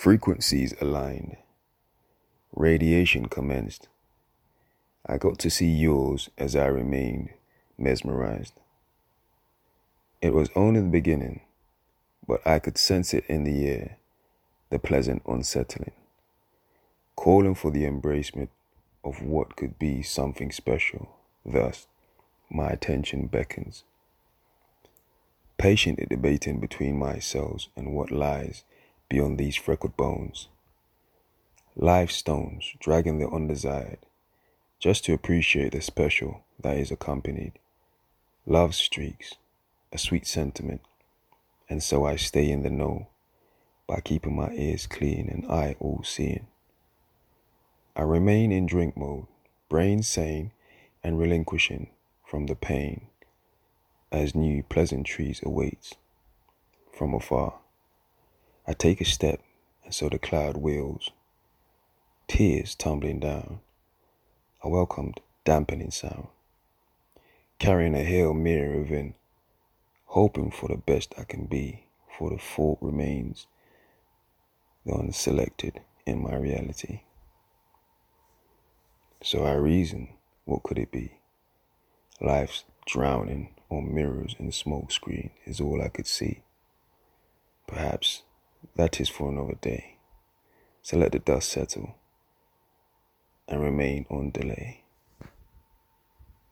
Frequencies aligned. Radiation commenced. I got to see yours as I remained mesmerized. It was only the beginning, but I could sense it in the air, the pleasant unsettling, calling for the embracement of what could be something special. Thus, my attention beckons. Patiently debating between myself and what lies beyond these freckled bones. Life stones dragging the undesired, just to appreciate the special that is accompanied. Love streaks, a sweet sentiment, and so I stay in the know by keeping my ears clean and eye all seeing. I remain in drink mode, brain sane and relinquishing from the pain as new pleasantries awaits from afar. I take a step, and so the cloud wheels, tears tumbling down, a welcomed dampening sound, carrying a Hail mirror within, hoping for the best I can be, for the fault remains the unselected in my reality. So I reason, what could it be? Life's drowning on mirrors and smoke screen is all I could see. Perhaps that is for another day. So let the dust settle and remain on delay.